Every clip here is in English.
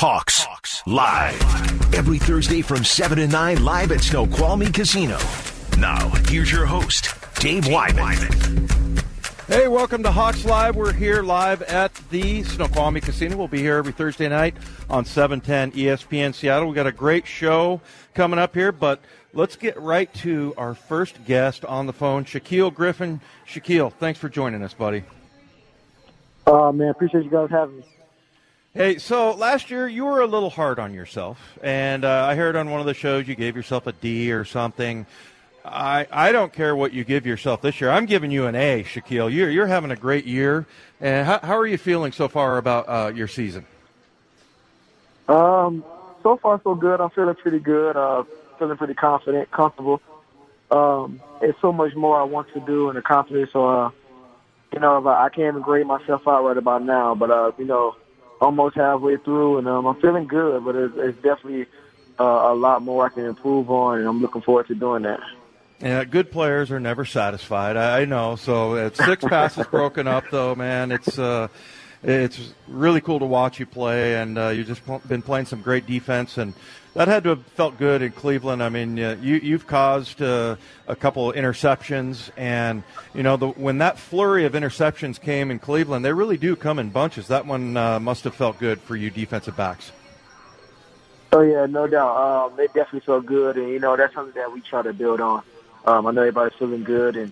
Hawks, Hawks live every Thursday from 7 to 9 live at Snoqualmie Casino. Now, here's your host, Dave Wyman. Hey, welcome to Hawks Live. We're here live at the Snoqualmie Casino. We'll be here every Thursday night on 710 ESPN Seattle. We got a great show coming up here, but let's get right to our first guest on the phone, Shaquill Griffin. Shaquill, thanks for joining us, buddy. Oh, man, appreciate you guys having me. Hey, so last year you were a little hard on yourself, and uh, I heard on one of the shows you gave yourself a D or something. I, I don't care what you give yourself this year. I'm giving you an A, Shaquill. You're, you're having a great year. And how, how are you feeling so far about uh, your season? Um, so far so good. I'm feeling pretty good. Uh, feeling pretty confident, comfortable. Um, there's so much more I want to do and accomplish. So, uh, you know, I can't even grade myself out right about now, but uh, you know, almost halfway through, and um, I'm feeling good. But it's, it's definitely uh, a lot more I can improve on, and I'm looking forward to doing that. Yeah, good players are never satisfied. I, I know. So it's six passes broken up, though, man. It's uh, it's really cool to watch you play, and uh, you've just been playing some great defense, and that had to have felt good in Cleveland. I mean, uh, you you've caused uh, a couple of interceptions, and you know the, when that flurry of interceptions came in Cleveland, they really do come in bunches. That one uh, must have felt good for you defensive backs. Oh yeah, no doubt. Um, it definitely felt good, and you know that's something that we try to build on. Um, I know everybody's feeling good, and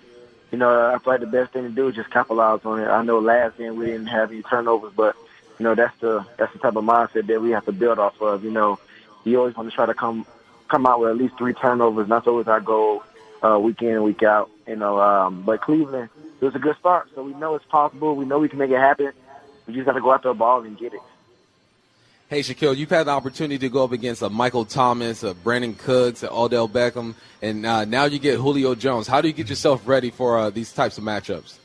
you know I feel like the best thing to do is just capitalize on it. I know last game we didn't have any turnovers, but you know that's the that's the type of mindset that we have to build off of. You know, you always want to try to come come out with at least three turnovers, and that's always our goal, uh, week in and week out. You know, um, but Cleveland it was a good start, so we know it's possible. We know we can make it happen. We just got to go out there ball and get it. Hey, Shaquill, you've had the opportunity to go up against a Michael Thomas, a Brandin Cooks, a Odell Beckham, and uh, now you get Julio Jones. How do you get yourself ready for uh, these types of matchups?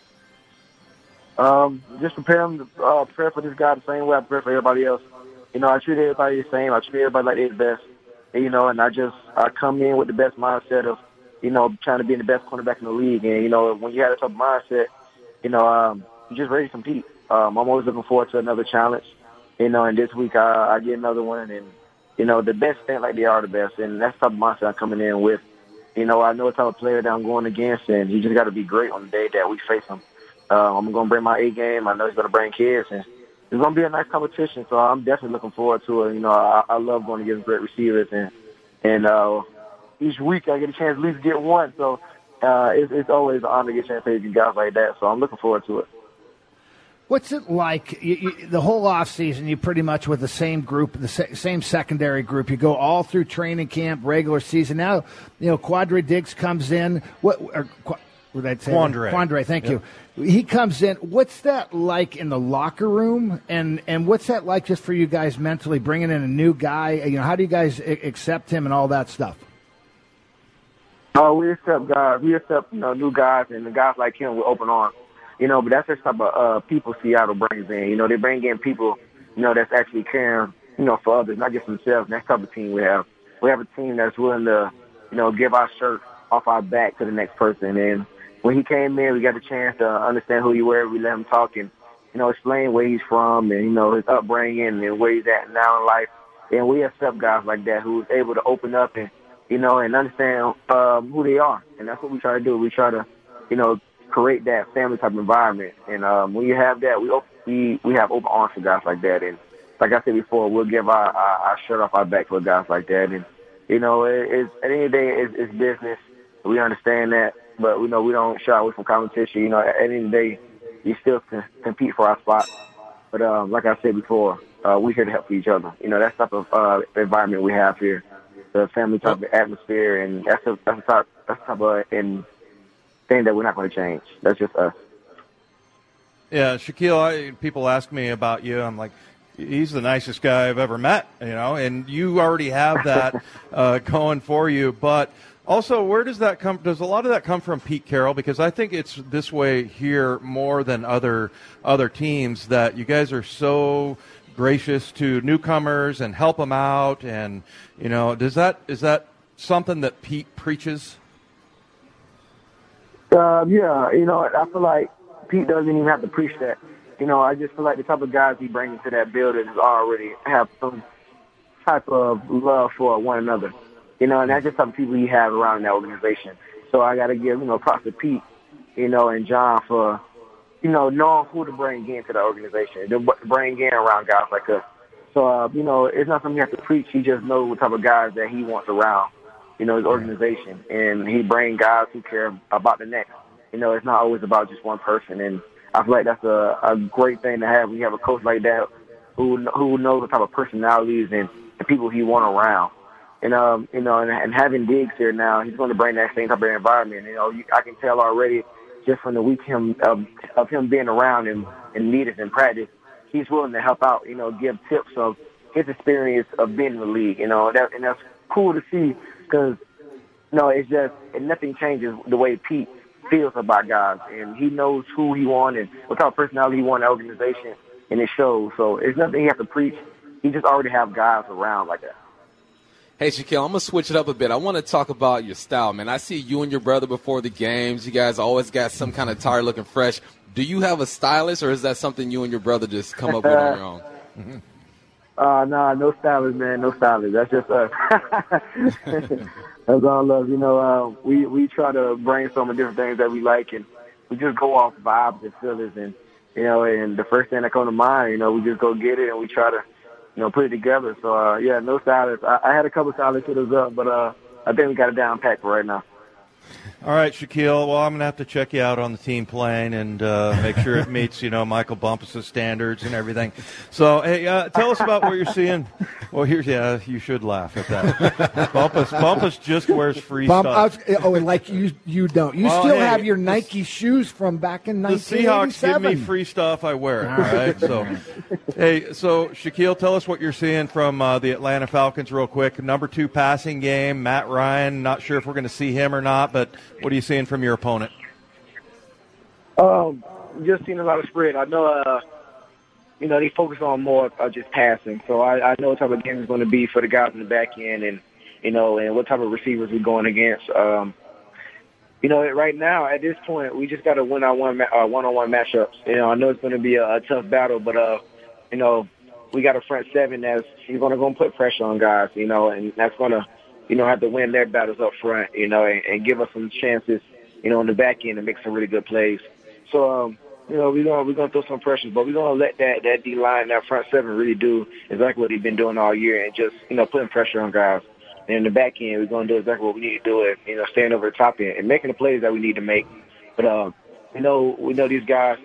Um, just prepare them to uh, prepare for this guy the same way I prepare for everybody else. You know, I treat everybody the same. I treat everybody like they're the best. You know, and I just I come in with the best mindset of, you know, trying to be the best cornerback in the league. And you know, when you have a type of mindset, you know, um, you're just ready to compete. Um, I'm always looking forward to another challenge you know, and this week I, I get another one, and you know, the best thing like they are the best, and that's the type of mindset I'm coming in with. You know, I know what type of player that I'm going against, and he just got to be great on the day that we face him. Uh, I'm going to bring my A game. I know he's going to bring kids, and it's going to be a nice competition. So I'm definitely looking forward to it. You know, I, I love going against great receivers, and and uh, each week I get a chance at least to get one. So uh, it's, it's always an honor to get a chance to play guys like that. So I'm looking forward to it. What's it like? You, you, the whole off season, you pretty much with the same group, the sa- same secondary group. You go all through training camp, regular season. Now, you know, Quandre Diggs comes in. What? Or, would I say? Quandre. Quandre, thank yep. you. He comes in. What's that like in the locker room? And and what's that like just for you guys mentally, bringing in a new guy? You know, how do you guys accept him and all that stuff? Oh, we accept guys. We accept you know new guys, and the guys like him with open arms. You know, but that's the type of uh, people Seattle brings in. You know, they bring in people, you know, that's actually caring, you know, for others, not just themselves. And that's type of team we have. We have a team that's willing to, you know, give our shirt off our back to the next person. And when he came in, we got a chance to understand who he were. We let him talk and, you know, explain where he's from and, you know, his upbringing and where he's at now in life. And we accept guys like that who's able to open up and, you know, and understand um, who they are. And that's what we try to do. We try to, you know, create that family type environment. And um, when you have that, we we we have open arms for guys like that. And like I said before, we'll give our, our, our shirt off our back for guys like that. And you know, it, it's at the day, it's, it's business. We understand that, but we know we don't shy away from competition. You know, at the end of the day, you still can compete for our spot. But um, like I said before, uh, we're here to help each other. You know, that's type of uh, environment we have here, the family type of atmosphere, and that's the that's the type that's the type of and thing that we're not going to change. That's just us. Yeah, Shaquill, I, people ask me about you. I'm like, he's the nicest guy I've ever met, you know, and you already have that uh, going for you. But also, where does that come? Does a lot of that come from Pete Carroll? Because I think it's this way here more than other other teams that you guys are so gracious to newcomers and help them out. And you know, does that is that something that Pete preaches? Um, yeah, you know, I feel like Pete doesn't even have to preach that. you know, I just feel like the type of guys he brings into that building already have some type of love for one another. You know, and that's just some people you have around that organization. So I got to give, you know, props to Pete, you know, and John for, you know, knowing who to bring in to the organization, to bring in around guys like us. So, uh, you know, it's not something you have to preach. He just knows what type of guys that he wants around, you know, his organization. And he bring guys who care about the next. You know, it's not always about just one person. And I feel like that's a, a great thing to have when you have a coach like that who who knows the type of personalities and the people he want around. And um, you know, and, and having Diggs here now, he's going to bring that same type of environment. You know, you, I can tell already just from the week him of, of him being around and in meetings and practice, he's willing to help out. You know, give tips of his experience of being in the league. You know, that, and that's cool to see because you know it's just and nothing changes the way Pete feels about guys, and he knows who he wants and what type of personality he in the organization, and it shows. So it's nothing he has to preach. He just already have guys around like that. Hey, Shaquill, I'm going to switch it up a bit. I want to talk about your style, man. I see you and your brother before the games. You guys always got some kind of tire looking fresh. Do you have a stylist, or is that something you and your brother just come up with on your own? Uh, nah, no stylist, man. No stylist. That's just us. That's all love. You know, uh, we we try to brainstorm the different things that we like, and we just go off vibes and feelings, and you know, and the first thing that comes to mind, you know, we just go get it, and we try to, you know, put it together. So uh, yeah, no stylist. I, I had a couple stylists hit us up, but uh, I think we got it down packed for right now. All right, Shaquill. Well, I'm going to have to check you out on the team plane and uh, make sure it meets, you know, Michael Bumpus' standards and everything. So, hey, uh, tell us about what you're seeing. Well, here's yeah, you should laugh at that. Bumpus, Bumpus just wears free Bump, stuff. was, oh, and like you, you don't. You Well, still hey, have your the- Nike shoes from back in the Seahawks give me free stuff, I wear it. All right. So, hey, so Shaquill, tell us what you're seeing from uh, the Atlanta Falcons, real quick. Number two passing game, Matt Ryan. Not sure if we're going to see him or not, but what are you seeing from your opponent? Um, just seeing a lot of spread. I know, uh, you know, they focus on more uh, just passing. So I, I know what type of game it's going to be for the guys in the back end, and you know, and what type of receivers we're going against. Um, you know, right now at this point, we just got to win our one uh, one-on-one matchups. You know, I know it's going to be a, a tough battle, but uh, you know, we got a front seven that's he's going to go and put pressure on guys. You know, and that's going to, you know, have to win their battles up front. You know, and, and give us some chances. You know, on the back end to make some really good plays. So, um, you know, we're gonna we're gonna throw some pressures, but we're gonna let that that D line, that front seven, really do exactly what they've been doing all year, and just you know putting pressure on guys. And in the back end, we're gonna do exactly what we need to do, and you know, staying over the top end and making the plays that we need to make. But um, we know we know these guys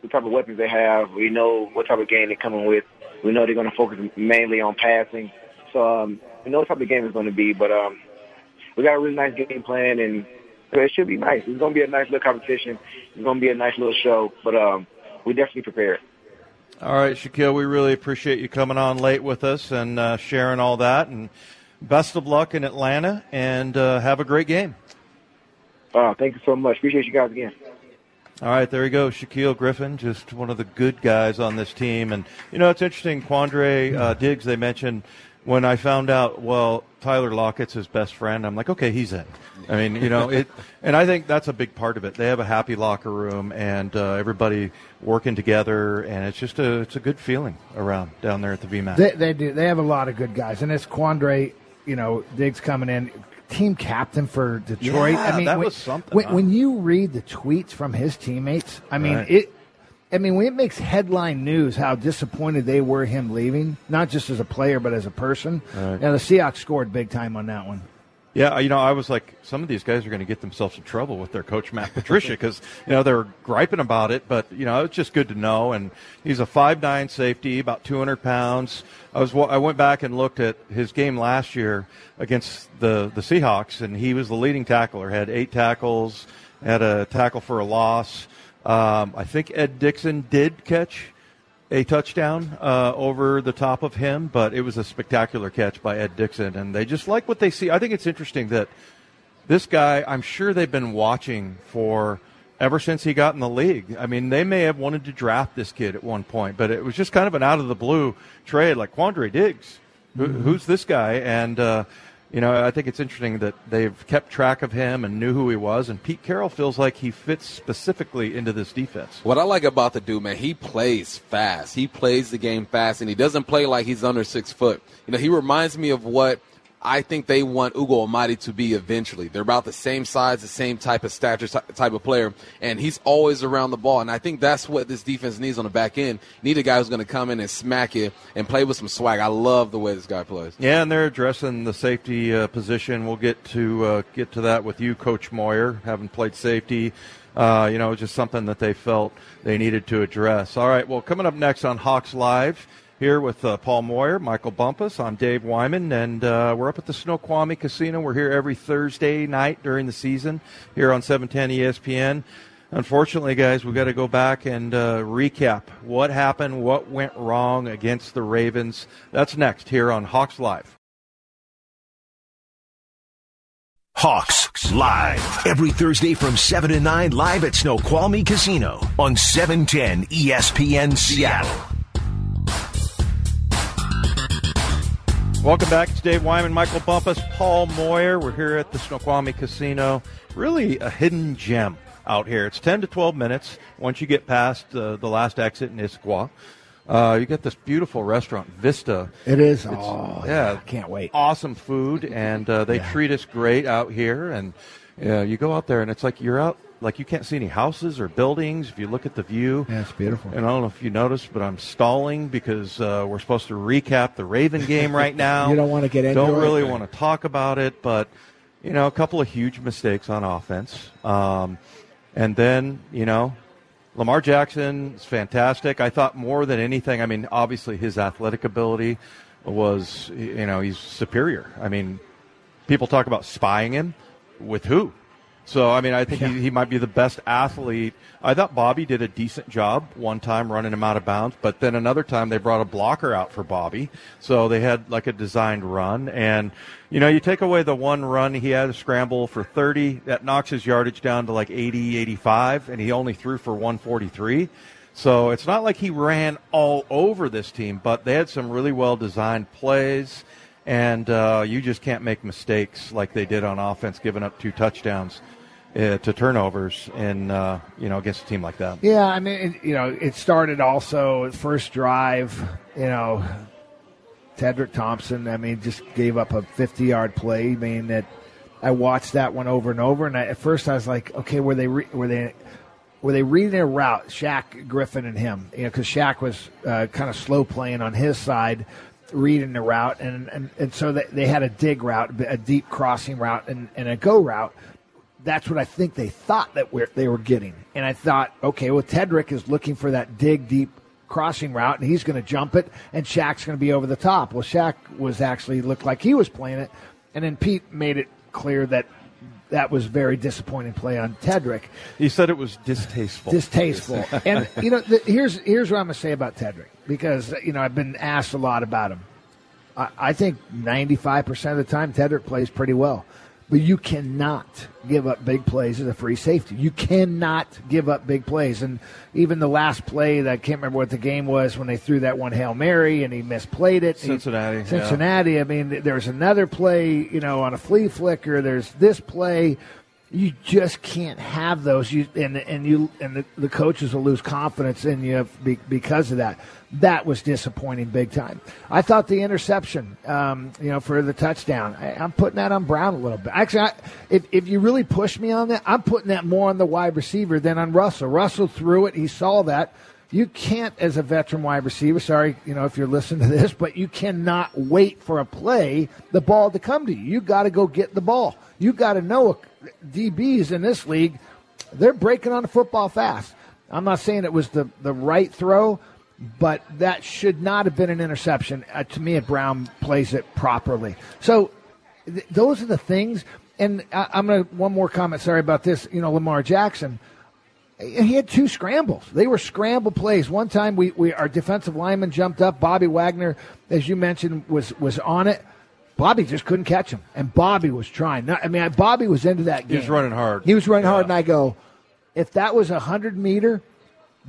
the type of weapons they have. We know what type of game they're coming with. We know they're gonna focus mainly on passing. So um, we know what type of game it's gonna be. But um, we got a really nice game plan, and it should be nice. It's gonna be a nice little competition. It's gonna be a nice little show. But um, we're definitely prepared. All right, Shaquill, we really appreciate you coming on late with us and uh, sharing all that. And best of luck in Atlanta, and uh, have a great game. Uh, thank you so much. Appreciate you guys again. All right, there you go. Shaquill Griffin, just one of the good guys on this team. And, you know, it's interesting. Quandre uh, Diggs, they mentioned when I found out, well, Tyler Lockett's his best friend, I'm like, okay, he's in. I mean, you know, it, and I think that's a big part of it. They have a happy locker room and uh, everybody working together, and it's just a, it's a good feeling around down there at the VMAC. They, they do. They have a lot of good guys, and it's Quandre, you know, Diggs coming in, team captain for Detroit. Yeah, I mean, that when, was something, When, huh? when you read the tweets from his teammates, I mean, Right. it. I mean, when it makes headline news how disappointed they were him leaving, not just as a player but as a person. Right. Now the Seahawks scored big time on that one. Yeah, uh, you know, I was like, some of these guys are going to get themselves in trouble with their coach Matt Patricia because you know they're griping about it, but you know it's just good to know. And he's a five nine safety, about two hundred pounds. I was I went back and looked at his game last year against the the Seahawks, and he was the leading tackler. Had eight tackles, had a tackle for a loss. Um, I think Ed Dickson did catch a touchdown uh, over the top of him, but it was a spectacular catch by Ed Dickson, and they just like what they see. I think it's interesting that this guy, I'm sure they've been watching for ever since he got in the league. I mean, they may have wanted to draft this kid at one point, but it was just kind of an out of the blue trade, like Quandre Diggs. Who, who's this guy? And uh, you know, I think it's interesting that they've kept track of him and knew who he was, and Pete Carroll feels like he fits specifically into this defense. What I like about the dude, man, he plays fast. He plays the game fast, and he doesn't play like he's under six foot. You know, he reminds me of what I think they want Ugo Amadi to be eventually. They're about the same size, the same type of stature, type of player, and he's always around the ball. And I think that's what this defense needs on the back end. Need a guy who's going to come in and smack it and play with some swag. I love the way this guy plays. Yeah, and they're addressing the safety uh, position. We'll get to uh, get to that with you, Coach Moyer, having played safety. Uh, you know, just something that they felt they needed to address. All right, well, coming up next on Hawks Live here with uh, Paul Moyer, Michael Bumpus. I'm Dave Wyman, and uh, we're up at the Snoqualmie Casino. We're here every Thursday night during the season here on 710 ESPN. Unfortunately, guys, we've got to go back and uh, recap what happened, what went wrong against the Ravens. That's next here on Hawks Live. Hawks Live. Every Thursday from 7 to 9 live at Snoqualmie Casino on 710 ESPN Seattle. Welcome back. It's Dave Wyman, Michael Bumpus, Paul Moyer. We're here at the Snoqualmie Casino. Really a hidden gem out here. It's 10 to 12 minutes once you get past uh, the last exit in Issaquah. Uh, you get this beautiful restaurant, Vista. It is. It's, oh, yeah, yeah, can't wait. Awesome food, and uh, they Yeah. treat us great out here. And uh, you go out there, and it's like you're out, like you can't see any houses or buildings. If you look at the view, Yeah, it's beautiful. and I don't know if you noticed, but I'm stalling because uh, we're supposed to recap the Raven game right now. You don't wanna get into Don't it? really want to talk about it, but you know, a couple of huge mistakes on offense, um, and then you know, Lamar Jackson is fantastic. I thought more than anything. I mean, obviously his athletic ability was, you know, he's superior. I mean, people talk about spying him with who? So, I mean, I think he, he might be the best athlete. I thought Bobby did a decent job one time running him out of bounds, but then another time they brought a blocker out for Bobby. So they had like a designed run. And, you know, you take away the one run, he had a scramble for 30. That knocks his yardage down to like 80, 85, and he only threw for 143. So it's not like he ran all over this team, but they had some really well designed plays and uh, you just can't make mistakes like they did on offense, giving up two touchdowns uh, to turnovers, and uh, you know against a team like that. Yeah, I mean, it, you know, it started also first drive. You know, Tedric Thompson. I mean, just gave up a 50-yard play. I mean, that I watched that one over and over, and I, at first I was like, okay, were they re- were they were they reading their route? Shaq Griffin and him, you know, because Shaq was uh, kind of slow playing on his side. Reading the route, and, and, and so they, they had a dig route, a deep crossing route, and, and a go route that's what I think they thought that we're, they were getting. And I thought, okay, well, Tedric is looking for that dig deep crossing route, and he's going to jump it, and Shaq's going to be over the top. Well, Shaq was actually looked like he was playing it, and then Pete made it clear that that was very disappointing play on Tedric, He said it was distasteful. distasteful. and you know, the, here's here's what I'm going to say about Tedric because you know I've been asked a lot about him. I, I think 95 percent of the time Tedric plays pretty well. But you cannot give up big plays as a free safety. You cannot give up big plays. And even the last play, that I can't remember what the game was when they threw that one Hail Mary and he misplayed it. He- Cincinnati, yeah. Cincinnati. I mean, there's another play, you know, on a flea flicker. There's this play. You just can't have those. You and and you and the, the coaches will lose confidence in you because of that. That was disappointing, big time. I thought the interception, um, you know, for the touchdown. I, I'm putting that on Brown a little bit. Actually, I, if if you really push me on that, I'm putting that more on the wide receiver than on Russell. Russell threw it. He saw that. You can't, as a veteran wide receiver, sorry, you know, if you're listening to this, but you cannot wait for a play, the ball to come to you. You got to go get the ball. You got to know DBs in this league, they're breaking on the football fast. I'm not saying it was the, the right throw, but that should not have been an interception. Uh, to me, if Brown plays it properly. So th- those are the things. And I, I'm going to, one more comment, sorry about this. You know, Lamar Jackson he had two scrambles. They were scramble plays. One time, we, we our defensive lineman jumped up. Bobby Wagner, as you mentioned, was was on it. Bobby just couldn't catch him, and Bobby was trying. Not- I mean, Bobby was into that He game. was running hard. He was running Yeah. hard, and I go, if that was a hundred meter,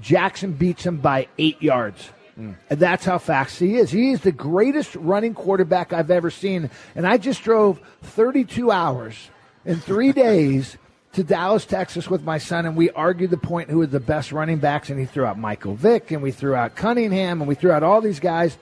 Jackson beats him by eight yards. Hmm. And that's how fast he is. He is the greatest running quarterback I've ever seen. And I just drove 32 hours in three days to Dallas, Texas with my son, and we argued the point who was the best running backs. And he threw out Michael Vick, and we threw out Cunningham, and we threw out all these guys.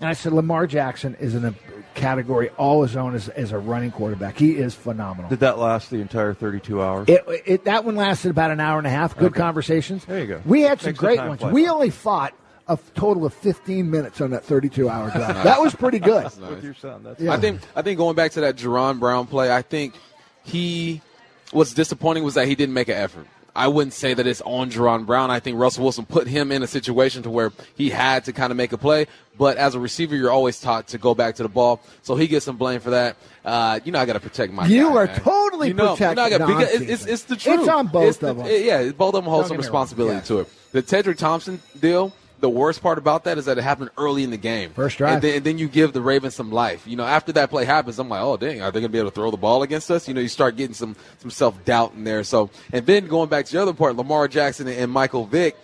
And I said, Lamar Jackson is in a category all his own as, as a running quarterback. He is phenomenal. Did that last the entire 32 hours? It, it, that one lasted about an hour and a half. Good Okay. conversations. There you go. We had some Makes great ones. fly We only fought a total of 15 minutes on that 32 hour drive. That was pretty good. With your son. That's Yeah. I think I think going back to that Jaron Brown play, I think he what's disappointing was that he didn't make an effort. I wouldn't say that it's on Jaron Brown. I think Russell Wilson put him in a situation to where he had to kind of make a play. But as a receiver, you're always taught to go back to the ball, so he gets some blame for that. Uh, you know, I got to protect my. You guy, are man. totally you know, protecting- You know, gotta- it's, it's, it's the truth. It's on both It's the- of them. Yeah, both of them hold Don't some get me wrong. responsibility Yeah. to it. The Tedric Thompson deal. The worst part about that is that it happened early in the game. First drive. And then, and then you give the Ravens some life. You know, after that play happens, I'm like, oh dang, are they going to be able to throw the ball against us? You know, you start getting some some self doubt in there. So, and then going back to the other part, Lamar Jackson and Michael Vick.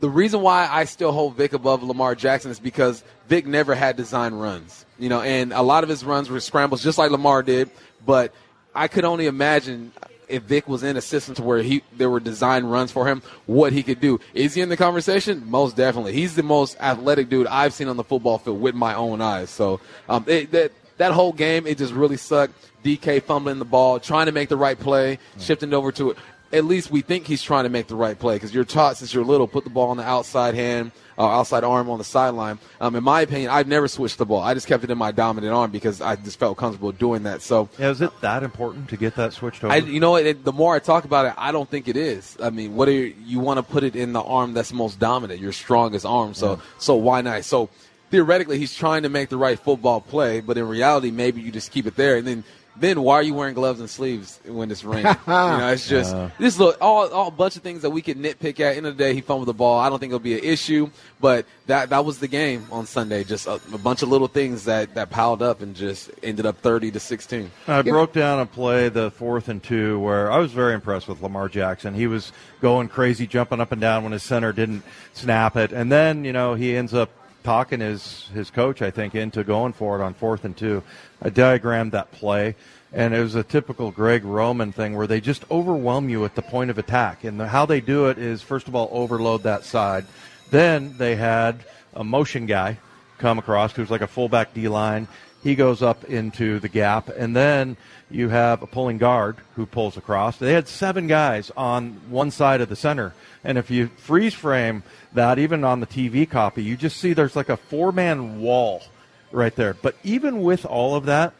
The reason why I still hold Vick above Lamar Jackson is because Vick never had design runs. You know, and a lot of his runs were scrambles, just like Lamar did. But I could only imagine if Vick was in a system to where he there were design runs for him, what he could do. Is he in the conversation? Most definitely. He's the most athletic dude I've seen on the football field with my own eyes. So um, it, that that whole game, it just really sucked. DK fumbling the ball, trying to make the right play, shifting over to it. At least we think he's trying to make the right play because you're taught since you're little, put the ball on the outside hand, uh, outside arm on the sideline. Um, in my opinion, I've never switched the ball. I just kept it in my dominant arm because I just felt comfortable doing that. So Yeah, is it that important to get that switched over? I, you know, what, it, the more I talk about it, I don't think it is. I mean, what are you, you want to put it in the arm that's most dominant, your strongest arm? So, so why not? So theoretically, he's trying to make the right football play, but in reality, maybe you just keep it there, and then. Then why are you wearing gloves and sleeves when it's raining? you know, it's just uh. this little all all bunch of things that we could nitpick at. End of the day, he fumbled the ball. I don't think it'll be an issue, but that that was the game on Sunday. Just a, a bunch of little things that that piled up and just ended up thirty to sixteen. I broke down a play, the fourth and two, where I was very impressed with Lamar Jackson. He was going crazy, jumping up and down when his center didn't snap it, and then you know he ends up talking his his coach, I think, into going for it on fourth and two. I diagrammed that play, and it was a typical Greg Roman thing where they just overwhelm you at the point of attack, and the, how they do it is first of all overload that side, then they had a motion guy come across who's like a fullback D line. He goes up into the gap, and then you have a pulling guard who pulls across. They had seven guys on one side of the center, and if you freeze frame that, even on the TV copy, you just see there's like a four man wall right there. But even with all of that,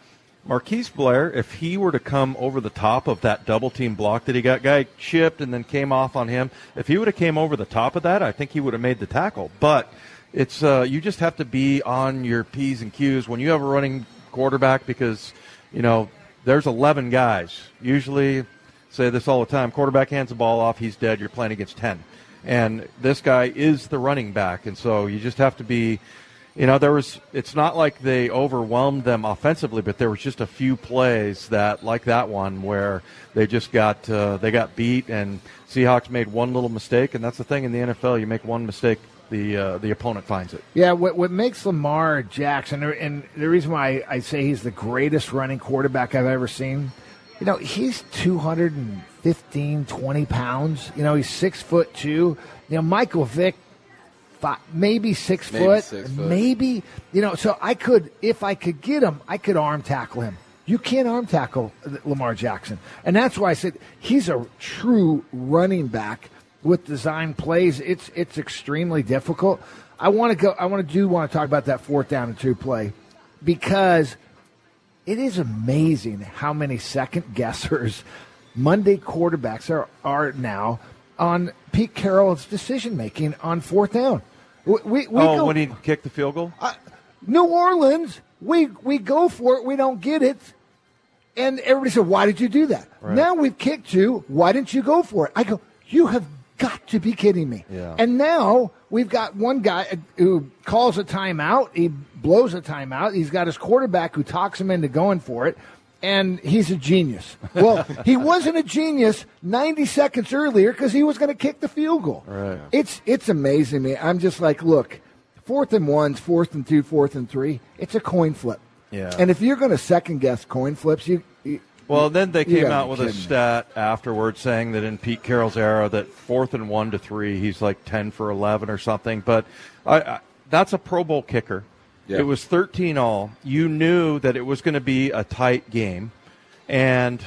Marquise Blair, if he were to come over the top of that double team block that he got, guy chipped and then came off on him. If he would have came over the top of that, I think he would have made the tackle. But it's uh, you just have to be on your p's and q's when you have a running quarterback because you know there's 11 guys. Usually, say this all the time: quarterback hands the ball off, he's dead. You're playing against 10, and this guy is the running back, and so you just have to be you know, there was. It's not like they overwhelmed them offensively, but there was just a few plays that, like that one, where they just got uh, they got beat, and Seahawks made one little mistake, and that's the thing in the NFL. You make one mistake, the uh, the opponent finds it. Yeah, what, what makes Lamar Jackson, and the reason why I say he's the greatest running quarterback I've ever seen, you know, he's 215, 20 pounds. You know, he's six foot two. You know, Michael Vick, five, maybe six Maybe foot. six foot. Maybe, you know, so I could, if I could get him, I could arm tackle him. You can't arm tackle Lamar Jackson. And that's why I said he's a true running back with design plays. It's it's extremely difficult. I want to go I want to do want to talk about that fourth down and two play because it is amazing how many second guessers Monday quarterbacks are are now on Pete Carroll's decision making on fourth down. We, we, we oh, go- when he kicked the field goal. New Orleans, we we go for it, we don't get it. And everybody said, Why did you do that? Now we've kicked you. Why didn't you go for it? I go, You have got to be kidding me. Yeah. And now we've got one guy who calls a timeout. He blows a timeout. He's got his quarterback who talks him into going for it. And he's a genius. Well, he wasn't a genius 90 seconds earlier because he was going to kick the field goal. Right. It's it's amazing me. I'm just like, look, fourth and ones, fourth and two, fourth and three. It's a coin flip. Yeah. And if you're going to second guess coin flips, you, you Well, then they came out with a stat afterwards saying that in Pete Carroll's era, that fourth and one to three, he's like ten for eleven or something. But I, I, that's a Pro Bowl kicker. Yeah. It was thirteen all. You knew that it was going to be a tight game, and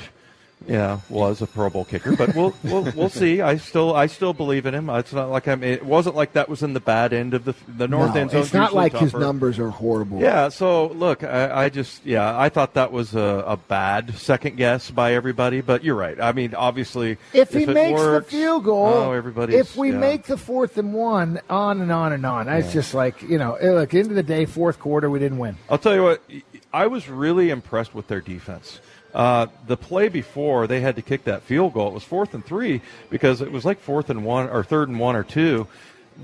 yeah, was a Pro Bowl kicker. But we'll we'll, we'll see. I still I still believe in him. It's not like I'm. It wasn't like that was in the bad end of the the north no, end zone. it's not like his numbers are horrible. Yeah, so look, I, I just yeah, I thought that was a, a bad second guess by everybody, but you're right. I mean, obviously, If he it makes works, the field goal, oh, everybody's, if we yeah. make the fourth and one, on and on and on. It's just like you know, eh, look, end of the day, fourth quarter, we didn't win. I'll tell you what, I was really impressed with their defense. Uh, the play before they had to kick that field goal, it was fourth and three because it was like fourth and one or third and one or two.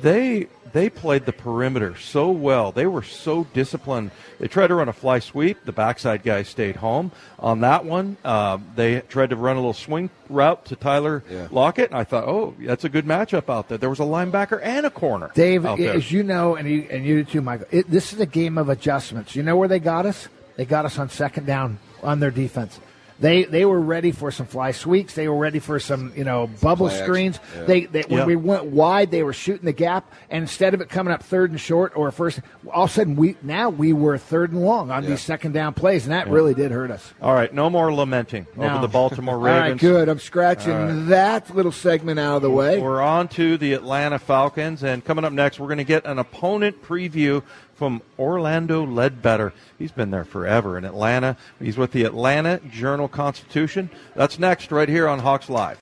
They they played the perimeter so well. They were so disciplined. They tried to run a fly sweep. The backside guy stayed home on that one. Uh, they tried to run a little swing route to Tyler Yeah. Lockett, and I thought, oh, that's a good matchup out there. There was a linebacker and a corner. Dave, as you know, and you and you too, Michael. It, this is a game of adjustments. You know where they got us? They got us on second down on their defense. They they were ready for some fly sweeps. They were ready for some you know bubble Play action. screens. Yeah. They, they when Yeah. we went wide, they were shooting the gap, and instead of it coming up third and short or first, all of a sudden we now we were third and long on Yeah. these second down plays, and that really did hurt us. All right, no more lamenting over the Baltimore Ravens. right, good. I'm scratching that little segment out of the way. We're on to the Atlanta Falcons, and coming up next, we're going to get an opponent preview from Orlando Ledbetter. He's been there forever in Atlanta. He's with the Atlanta Journal Constitution. That's next, right here on Hawks Live.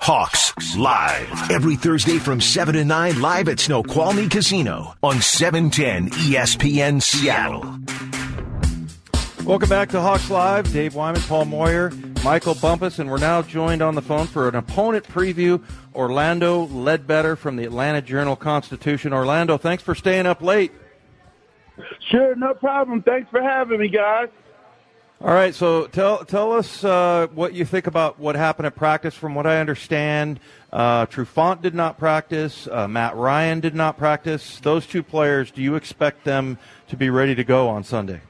Hawks live every Thursday from 7 to 9 live at Snoqualmie Casino on E 710 ESPN Seattle. Welcome back to Hawks Live. Dave Wyman, Paul Moyer, Michael Bumpus, and we're now joined on the phone for an opponent preview. Orlando Ledbetter from the Atlanta Journal Constitution. Orlando, thanks for staying up late. Sure, no problem. Thanks for having me, guys. All right, so tell tell us uh, what you think about what happened at practice. From what I understand, uh, Trufant did not practice. Uh, Matt Ryan did not practice. Those two players, do you expect them to be ready to go on Sunday?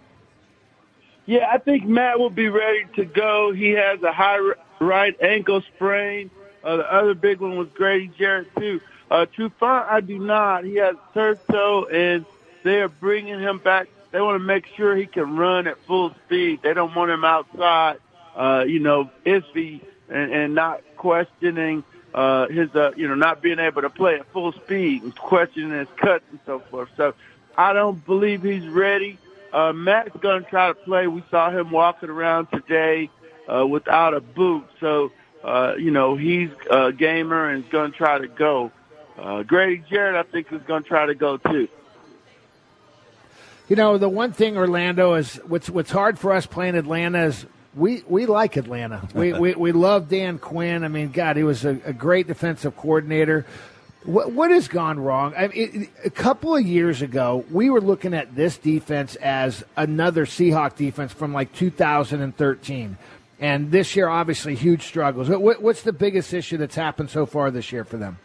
Yeah, I think Matt will be ready to go. He has a high right ankle sprain. Uh, the other big one was Grady Jarrett too. Uh, Trufant, I do not. He has turf toe, and they are bringing him back. They want to make sure he can run at full speed. They don't want him outside, uh, you know, iffy and, and not questioning uh, his, uh, you know, not being able to play at full speed and questioning his cuts and so forth. So I don't believe he's ready. Uh, Matt's going to try to play. We saw him walking around today uh, without a boot. So, uh, you know, he's a gamer and is going to try to go. Uh, Grady Jarrett, I think, is going to try to go too. You know, the one thing Orlando is what's what's hard for us playing Atlanta is we we like Atlanta. We we, we love Dan Quinn. I mean, God, he was a, a great defensive coordinator. What what has gone wrong? I mean, it, a couple of years ago, we were looking at this defense as another Seahawk defense from like 2013. And this year, obviously, huge struggles. What, what's the biggest issue that's happened so far this year for them?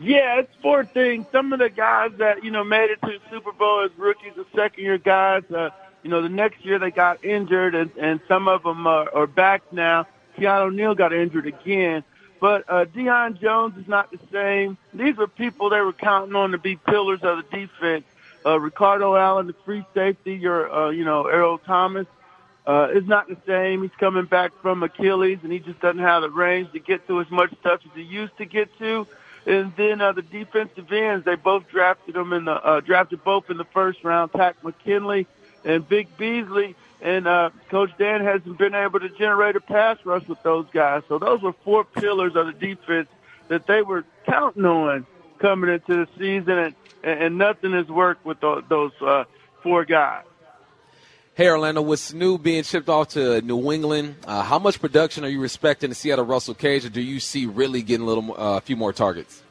Yeah, it's four things. Some of the guys that, you know, made it to the Super Bowl as rookies or second year guys, uh, you know, the next year they got injured and, and some of them are, are back now. Keanu Neal got injured again. But uh, Deion Jones is not the same. These are people they were counting on to be pillars of the defense. Uh, Ricardo Allen, the free safety, your, uh, you know, Earl Thomas, uh, is not the same. He's coming back from Achilles, and he just doesn't have the range to get to as much stuff as he used to get to. And then uh, the defensive ends, they both drafted them in the uh, drafted both in the first round. Takk McKinley and Vic Beasley, and uh, Coach Dan hasn't been able to generate a pass rush with those guys. So those were four pillars of the defense that they were counting on coming into the season, and, and nothing has worked with those, uh, four guys. Hey, Orlando, with Sanu being shipped off to New England, uh, how much production are you expecting to see out of Russell Gage, or do you see really getting a little, uh, a few more targets?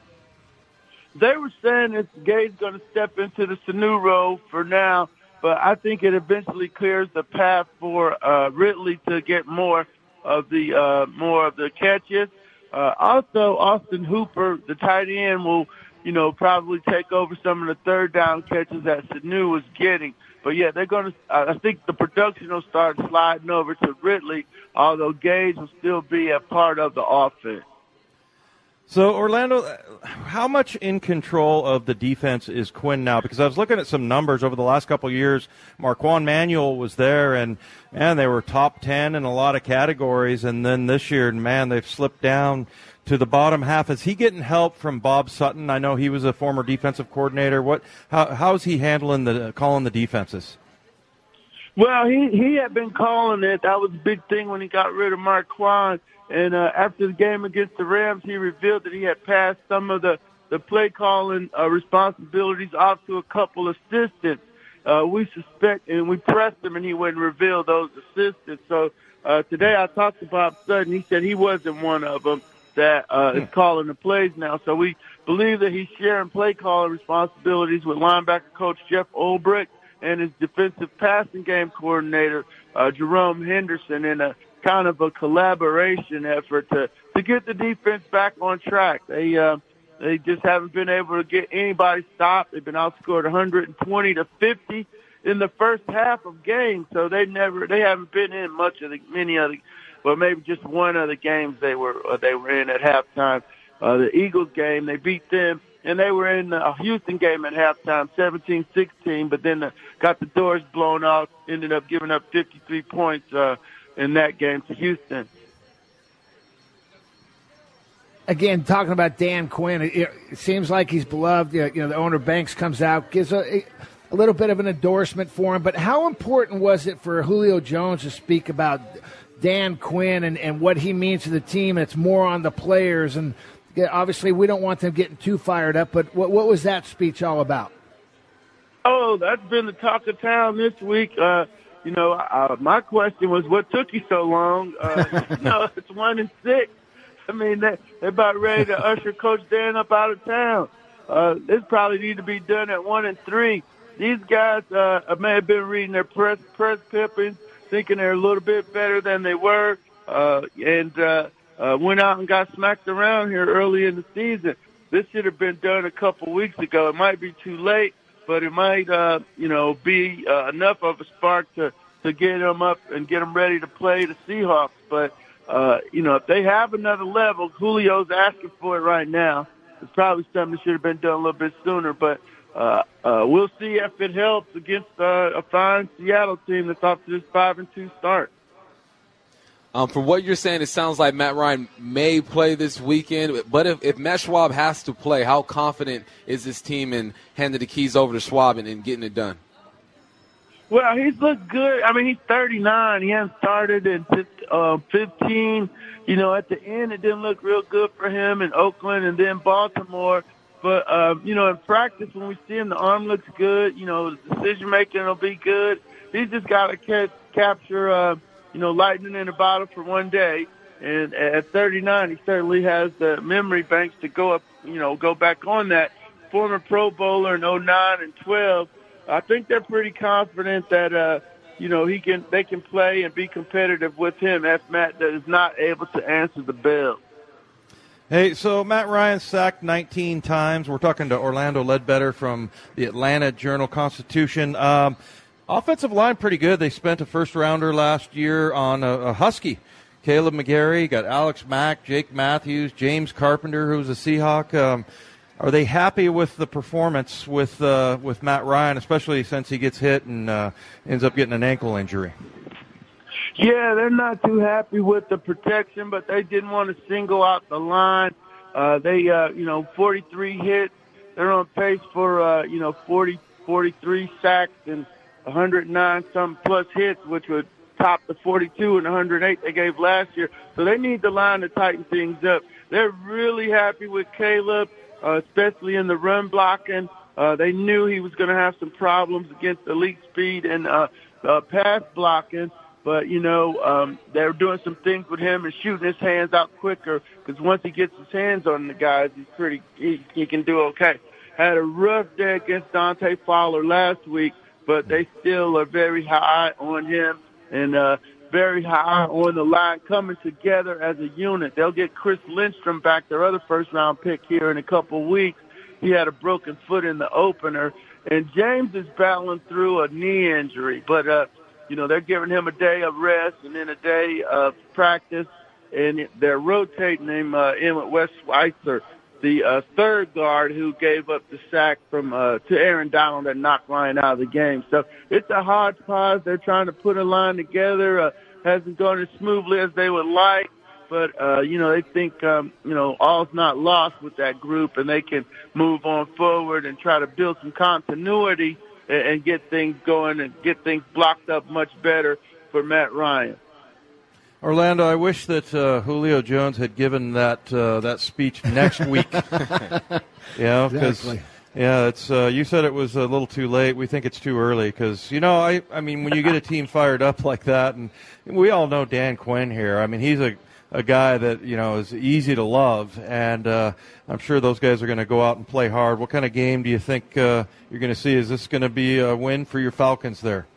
They were saying that Gage's going to step into the Sanu role for now, but I think it eventually clears the path for uh, Ridley to get more of the uh, more of the catches. Uh, also, Austin Hooper, the tight end, will you know, probably take over some of the third down catches that Sanu was getting. But yeah, they're going to. I think the production will start sliding over to Ridley, although Gage will still be a part of the offense. So Orlando, how much in control of the defense is Quinn now? Because I was looking at some numbers over the last couple years. Marquand Manuel was there, and and they were top ten in a lot of categories. And then this year, man, they've slipped down to the bottom half. Is he getting help from Bob Sutton? I know he was a former defensive coordinator. What? How, how's he handling the calling the defenses? Well, he he had been calling it. That was a big thing when he got rid of Marquand. And uh, after the game against the Rams, he revealed that he had passed some of the the play calling uh, responsibilities off to a couple assistants. Uh, we suspect, and we pressed him, and he wouldn't reveal those assistants. So uh, today I talked to Bob Sutton. He said he wasn't one of them that uh, is calling the plays now. So we believe that he's sharing play calling responsibilities with linebacker coach Jeff Ulbrich and his defensive passing game coordinator uh, Jerome Henderson in a kind of a collaboration effort to to get the defense back on track. They uh, they just haven't been able to get anybody stopped. They've been outscored 120 to 50 in the first half of games, so they never they haven't been in much of the many of the but maybe just one of the games they were uh, they were in at halftime. Uh, the Eagles game, they beat them, and they were in a Houston game at halftime, 17-16, but then the, got the doors blown off, ended up giving up 53 points uh, in that game to Houston. Again, talking about Dan Quinn, it, it seems like he's beloved. You know, the owner Blank comes out, gives a, a little bit of an endorsement for him. But how important was it for Julio Jones to speak about Dan Quinn and, and what he means to the team. It's more on the players. And obviously, we don't want them getting too fired up, but what, what was that speech all about? Oh, that's been the talk of town this week. Uh, you know, uh, my question was, what took you so long? Uh, know, it's one and six. I mean, they, they're about ready to usher Coach Dan up out of town. Uh, this probably need to be done at one and three. These guys uh, may have been reading their press press clippings thinking they're a little bit better than they were, uh, and uh, uh, went out and got smacked around here early in the season. This should have been done a couple weeks ago. It might be too late, but it might, uh, you know, be uh, enough of a spark to to get them up and get them ready to play the Seahawks. But uh, you know, if they have another level, Julio's asking for it right now. It's probably something that should have been done a little bit sooner, but uh, uh, we'll see if it helps against uh, a fine Seattle team that's off to this five and two start. Um, from what you're saying, it sounds like Matt Ryan may play this weekend. But if, if Matt Schaub has to play, how confident is this team in handing the keys over to Schaub and, and getting it done? Well, he's looked good. I mean, he's 39. He hasn't started in uh, 15. You know, at the end, it didn't look real good for him in Oakland and then Baltimore. But uh, you know, in practice, when we see him, the arm looks good. You know, the decision making will be good. He's just got to catch, capture, uh, you know, lightning in a bottle for one day. And at 39, he certainly has the memory banks to go up, you know, go back on that. Former Pro Bowler in 09 and 12. I think they're pretty confident that, uh, you know, he can, they can play and be competitive with him if Matt is not able to answer the bell. Hey, so Matt Ryan sacked 19 times. We're talking to Orlando Ledbetter from the Atlanta Journal Constitution. Um, offensive line pretty good. They spent a first rounder last year on a, a Husky. Kaleb McGary, got Alex Mack, Jake Matthews, James Carpenter, who's a Seahawk. Um, are they happy with the performance with uh, with Matt Ryan, especially since he gets hit and uh, ends up getting an ankle injury? Yeah, they're not too happy with the protection, but they didn't want to single out the line. Uh, they, uh, you know, 43 hits. They're on pace for, uh, you know, 40, 43 sacks and 109 some plus hits, which would top the 42 and 108 they gave last year. So they need the line to tighten things up. They're really happy with Kaleb, uh, especially in the run blocking. Uh, they knew he was going to have some problems against elite speed and uh, uh, pass blocking. But you know, um, they're doing some things with him and shooting his hands out quicker because once he gets his hands on the guys, he's pretty. He, he can do okay. Had a rough day against Dante Fowler last week, but they still are very high on him and uh, very high on the line coming together as a unit. They'll get Chris Lindstrom back, their other first round pick here in a couple of weeks. he had a broken foot in the opener. And James is battling through a knee injury, but uh, you know they're giving him a day of rest and then a day of practice, and they're rotating him uh, in with Wes Schweitzer, the uh, third guard who gave up the sack from uh, to Aaron Donald that knocked Ryan out of the game. So it's a hodgepodge. They're trying to put a line together. Uh, hasn't gone as smoothly as they would like but uh, you know they think um, you know all's not lost with that group, and they can move on forward and try to build some continuity and, and get things going and get things blocked up much better for Matt Ryan. Orlando, I wish that uh, Julio Jones had given that uh, that speech next week. yeah, because exactly. yeah, it's uh, you said it was a little too late. We think it's too early because you know I I mean when you get a team fired up like that, and we all know Dan Quinn here. I mean he's a a guy that you know is easy to love, and uh, I'm sure those guys are going to go out and play hard. What kind of game do you think uh, you're going to see? Is this going to be a win for your Falcons there?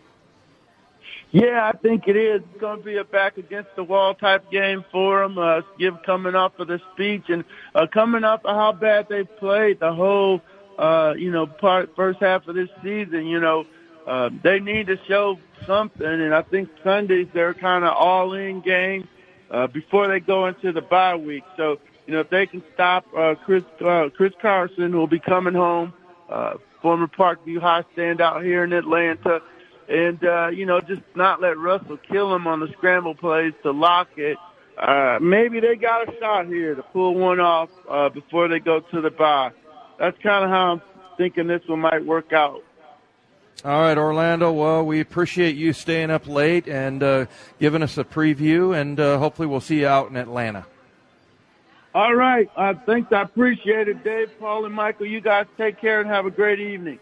Yeah, I think it is. It's going to be a back against the wall type game for them. Uh, give coming off of the speech and uh, coming off of how bad they played the whole, uh, you know, part first half of this season. You know, uh, they need to show something, and I think Sundays they're kind of all in game uh, before they go into the bye week. So, you know, if they can stop uh, Chris uh, Chris Carson, who will be coming home, uh, former Parkview High standout here in Atlanta, and uh, you know, just not let Russell kill him on the scramble plays to lock it. Uh, maybe they got a shot here to pull one off uh, before they go to the bye. That's kind of how I'm thinking this one might work out. All right, Orlando. Well, we appreciate you staying up late and uh, giving us a preview, and uh, hopefully we'll see you out in Atlanta. All right. I thanks. I appreciate it, Dave, Paul, and Michael. You guys take care and have a great evening.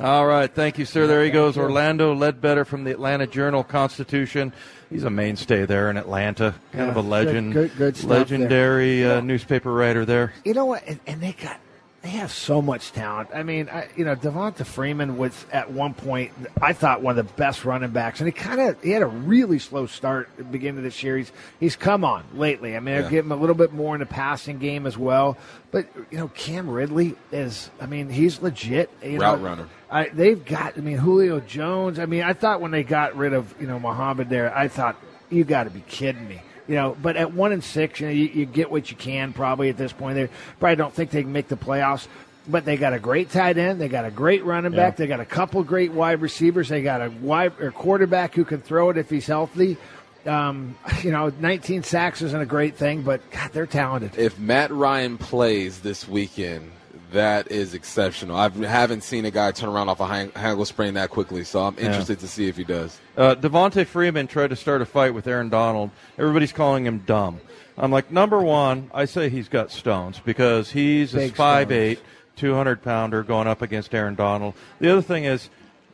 All right. Thank you, sir. There he goes, Orlando Ledbetter from the Atlanta Journal Constitution. He's a mainstay there in Atlanta, kind yeah, of a legend, good, good, good legendary uh, newspaper writer there. You know what? And, and they got they have so much talent. I mean, I, you know, Devonta Freeman was at one point I thought one of the best running backs, and he kind of he had a really slow start at the beginning of this year. He's he's come on lately. I mean, yeah. I give him a little bit more in the passing game as well. But you know, Cam Ridley is. I mean, he's legit. You Route know, runner. I, they've got. I mean, Julio Jones. I mean, I thought when they got rid of you know Mohamed there, I thought you got to be kidding me you know, but at one and six, you know, you, you get what you can probably at this point. They probably don't think they can make the playoffs but they got a great tight end. They got a great running back. Yeah. They got a couple great wide receivers. They got a wide or quarterback who can throw it if he's healthy. Um, you know, 19 sacks isn't a great thing, but God, they're talented. If Matt Ryan plays this weekend, that is exceptional. I haven't seen a guy turn around off a ankle sprain that quickly, so I'm interested yeah. to see if he does. Uh, Devonta Freeman tried to start a fight with Aaron Donald. Everybody's calling him dumb. I'm like, number one, I say he's got stones because he's Big a five stones. eight, 200 pounder going up against Aaron Donald. The other thing is,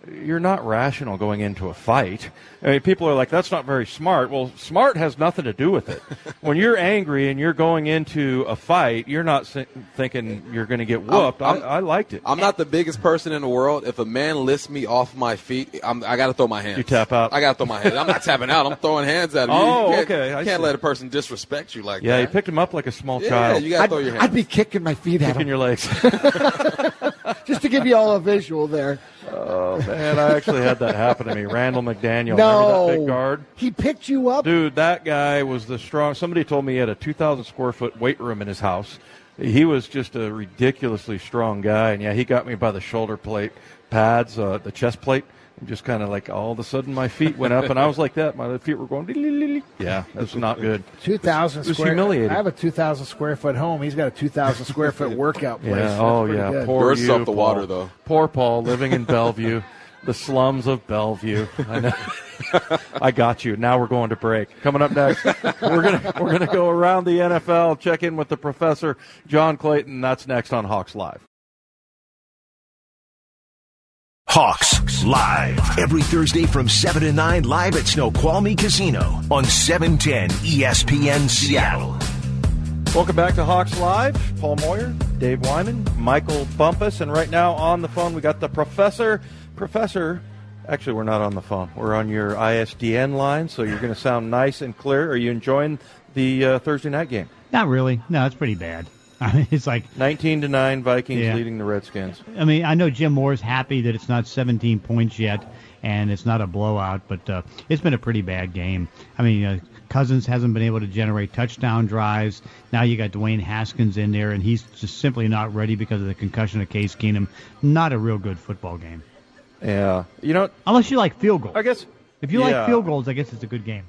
you're not rational going into a fight. I mean, people are like, that's not very smart. Well, smart has nothing to do with it. when you're angry and you're going into a fight, you're not thinking you're going to get whooped. I'm, I'm, i liked it. I'm not the biggest person in the world. If a man lifts me off my feet, I'm, i got to throw my hands. You tap out. I got to throw my hands. I'm not tapping out. I'm throwing hands at him. Oh, you okay. You can't see. let a person disrespect you like yeah, that. Yeah, you picked him up like a small yeah, child. you got to throw your hands. I'd be kicking my feet at Kicking your legs. Just to give you all a visual there. Oh man, I actually had that happen to me. Randall McDaniel, no, big guard? He picked you up, dude. That guy was the strong. Somebody told me he had a 2,000 square foot weight room in his house. He was just a ridiculously strong guy, and yeah, he got me by the shoulder plate pads, uh, the chest plate just kind of like all of a sudden my feet went up and I was like that. My feet were going. Yeah, that's not good. Two thousand square. Humiliating. I have a two thousand square foot home. He's got a two thousand square foot workout place. Yeah. That's oh yeah. Good. Poor Bursts you, off the Paul. water though. Poor Paul living in Bellevue, the slums of Bellevue. I know. I got you. Now we're going to break. Coming up next, we're gonna we're gonna go around the NFL, check in with the professor John Clayton. That's next on Hawks Live. Hawks live every Thursday from 7 to 9 live at Snoqualmie Casino on 710 ESPN Seattle. Welcome back to Hawks Live. Paul Moyer, Dave Wyman, Michael Bumpus, and right now on the phone we got the professor. Professor, actually we're not on the phone. We're on your ISDN line, so you're going to sound nice and clear. Are you enjoying the uh, Thursday night game? Not really. No, it's pretty bad. I mean, it's like 19 to 9 Vikings Yeah. leading the Redskins. I mean, I know Jim Moore's happy that it's not 17 points yet and it's not a blowout, but uh, it's been a pretty bad game. I mean, uh, Cousins hasn't been able to generate touchdown drives. Now you got Dwayne Haskins in there, and he's just simply not ready because of the concussion of Case Keenum. Not a real good football game. Yeah. You know, Unless you like field goals. I guess If you yeah. like field goals, I guess it's a good game.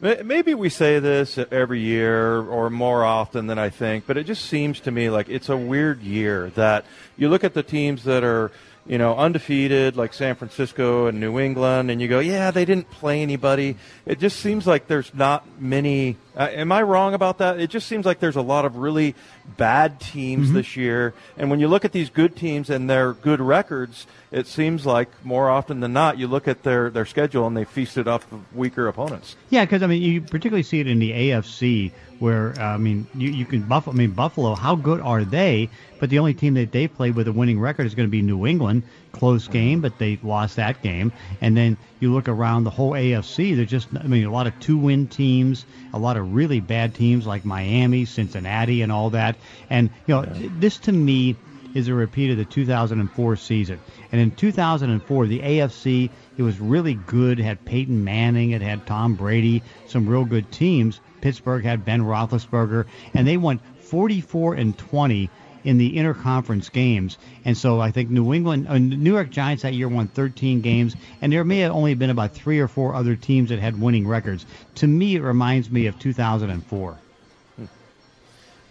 May- Maybe we say this every year or more often than I think, but it just seems to me like it's a weird year that you look at the teams that are, you know, undefeated like San Francisco and New England and you go, yeah, they didn't play anybody. It just seems like there's not many uh, am I wrong about that? It just seems like there's a lot of really bad teams this year. And when you look at these good teams and their good records, it seems like more often than not you look at their, their schedule and they feasted off of weaker opponents. Yeah, because I mean, you particularly see it in the AFC, where uh, I mean, you, you can Buffalo. I mean, Buffalo. How good are they? But the only team that they played with a winning record is going to be New England. Close game, but they lost that game. And then you look around the whole AFC. There's just, I mean, a lot of two-win teams, a lot of really bad teams like Miami, Cincinnati, and all that. And you know, this to me is a repeat of the 2004 season. And in 2004, the AFC, it was really good. It had Peyton Manning, it had Tom Brady, some real good teams. Pittsburgh had Ben Roethlisberger, and they won 44 and 20 in the interconference games. And so I think New England, uh, New York Giants that year won 13 games, and there may have only been about three or four other teams that had winning records. To me, it reminds me of 2004.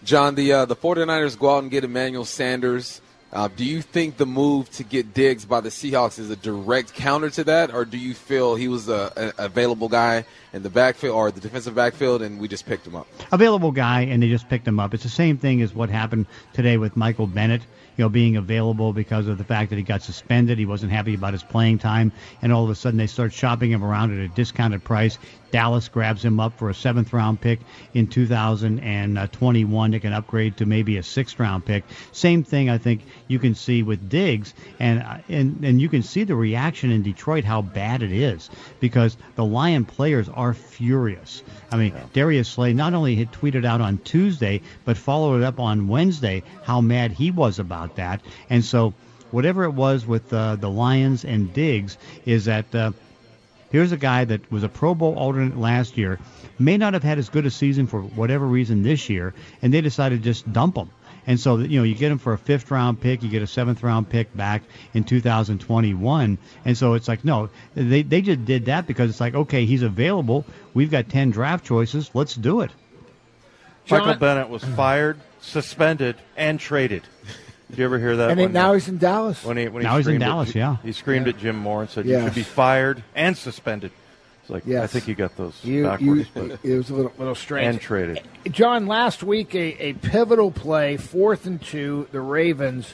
John, the uh, the 49ers go out and get Emmanuel Sanders. Uh, do you think the move to get Diggs by the Seahawks is a direct counter to that, or do you feel he was a, a available guy in the backfield or the defensive backfield, and we just picked him up? available guy, and they just picked him up. It's the same thing as what happened today with Michael Bennett. You know, being available because of the fact that he got suspended, he wasn't happy about his playing time, and all of a sudden they start shopping him around at a discounted price. Dallas grabs him up for a seventh round pick in 2021. They can upgrade to maybe a sixth round pick. Same thing I think you can see with Diggs, and and and you can see the reaction in Detroit how bad it is because the Lion players are furious. I mean, Darius Slay not only had tweeted out on Tuesday, but followed it up on Wednesday how mad he was about that. And so, whatever it was with uh, the Lions and Diggs, is that uh, here's a guy that was a Pro Bowl alternate last year, may not have had as good a season for whatever reason this year, and they decided to just dump him. And so, you know, you get him for a fifth round pick, you get a seventh round pick back in 2021. And so it's like, no, they, they just did that because it's like, okay, he's available. We've got 10 draft choices. Let's do it. Michael Bennett was fired, suspended, and traded. Did you ever hear that? And when now he's in Dallas. when he, when he Now he's in screamed at- Dallas, yeah. He screamed at Jim Moore and said, "You should be fired and suspended." It's like I think you got those You, backwards. you, but- it was a little, little strange. and traded. John, last week a, a pivotal play, fourth and two, the Ravens,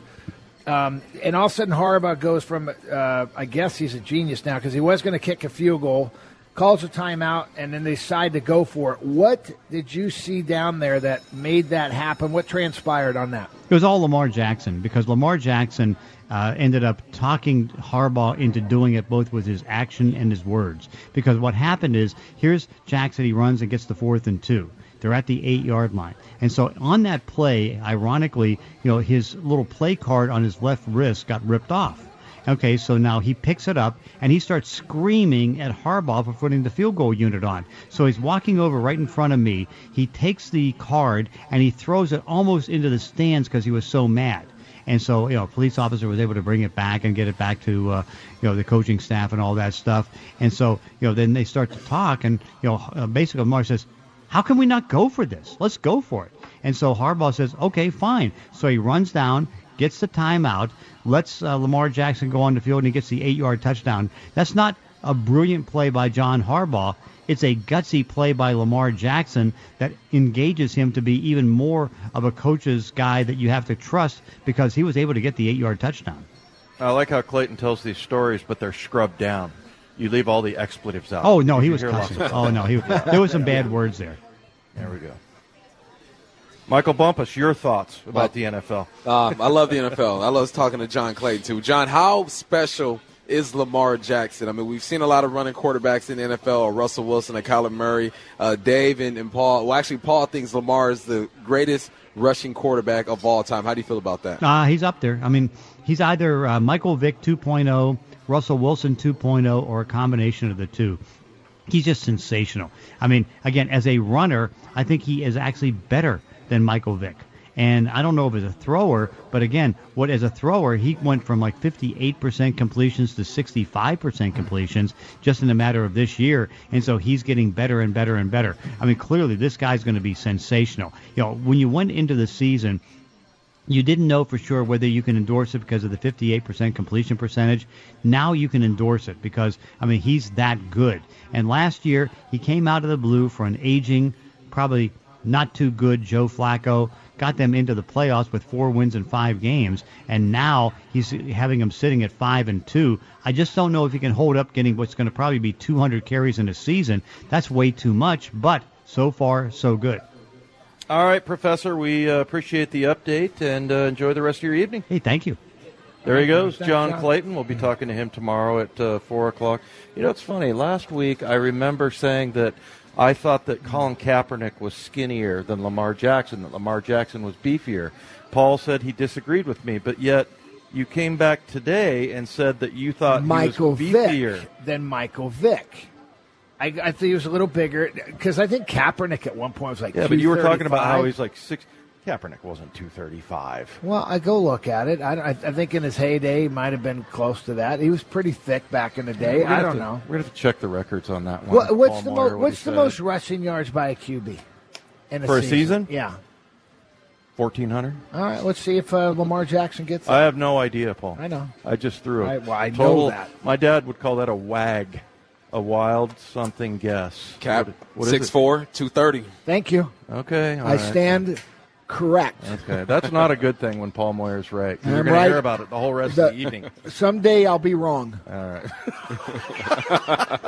um, and all of a sudden Harbaugh goes from, uh, I guess he's a genius now because he was going to kick a field goal, calls a timeout, and then they decide to go for it. What did you see down there that made that happen? What transpired on that? It was all Lamar Jackson because Lamar Jackson uh, ended up talking Harbaugh into doing it both with his action and his words. Because what happened is here's Jackson, he runs and gets the fourth and two. They're at the eight yard line. And so on that play, ironically, you know, his little play card on his left wrist got ripped off. Okay, so now he picks it up and he starts screaming at Harbaugh for putting the field goal unit on. So he's walking over right in front of me. He takes the card and he throws it almost into the stands because he was so mad. And so, you know, a police officer was able to bring it back and get it back to, uh, you know, the coaching staff and all that stuff. And so, you know, then they start to talk, and you know, uh, basically, Lamar says, "How can we not go for this? Let's go for it." And so Harbaugh says, "Okay, fine." So he runs down, gets the timeout, lets uh, Lamar Jackson go on the field, and he gets the eight-yard touchdown. That's not a brilliant play by John Harbaugh. It's a gutsy play by Lamar Jackson that engages him to be even more of a coach's guy that you have to trust because he was able to get the eight-yard touchdown. I like how Clayton tells these stories, but they're scrubbed down. You leave all the expletives out. Oh no, he was cussing. Oh no, he, there was some bad words there. There we go. Michael Bumpus, your thoughts about the NFL? Um, I love the NFL. I love talking to John Clayton too. John, how special is Lamar Jackson? I mean, we've seen a lot of running quarterbacks in the NFL, or Russell Wilson, or Kyler Murray, uh, Dave, and, and Paul. Well, actually, Paul thinks Lamar is the greatest rushing quarterback of all time. How do you feel about that? Uh, he's up there. I mean, he's either uh, Michael Vick 2.0, Russell Wilson 2.0, or a combination of the two. He's just sensational. I mean, again, as a runner, I think he is actually better than Michael Vick. And I don't know if as a thrower, but again, what as a thrower, he went from like 58% completions to 65% completions just in a matter of this year. And so he's getting better and better and better. I mean, clearly this guy's going to be sensational. You know, when you went into the season, you didn't know for sure whether you can endorse it because of the 58% completion percentage. Now you can endorse it because, I mean, he's that good. And last year, he came out of the blue for an aging, probably not too good Joe Flacco got them into the playoffs with four wins in five games, and now he's having them sitting at five and two. I just don't know if he can hold up getting what's going to probably be 200 carries in a season. That's way too much, but so far so good. All right, Professor, we uh, appreciate the update and uh, enjoy the rest of your evening. Hey, thank you. There he goes, John Clayton. We'll be talking to him tomorrow at uh, 4 o'clock. You know, it's funny. Last week, I remember saying that I thought that Colin Kaepernick was skinnier than Lamar Jackson, that Lamar Jackson was beefier. Paul said he disagreed with me, but yet you came back today and said that you thought Michael he was beefier. Vick than Michael Vick. I, I think he was a little bigger because I think Kaepernick at one point was like Yeah, but you were talking about how he's like six. Kaepernick wasn't 235. Well, I go look at it. I, I, I think in his heyday, he might have been close to that. He was pretty thick back in the day. We're I don't to- know. We're going to have to check the records on that one. What, what's Paul the Moyer, most? what What's the said. most rushing yards by a QB in a For a season? Yeah. 1,400? All right. Let's see if uh, Lamar Jackson gets that. I have no idea, Paul. I know. I just threw I- a well, I know that. My dad would call that a wag, a wild something guess. Cap What- what is six two thirty. Thank you. Okay, all I right. stand correct. Okay, that's not a good thing when Paul Moyer's right. You're going right. to hear about it the whole rest The- of the evening. Someday I'll be wrong. All right.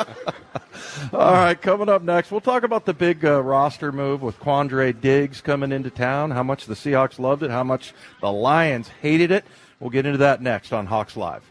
All right, coming up next, we'll talk about the big uh, roster move with Quandre Diggs coming into town, how much the Seahawks loved it, how much the Lions hated it. We'll get into that next on Hawks Live.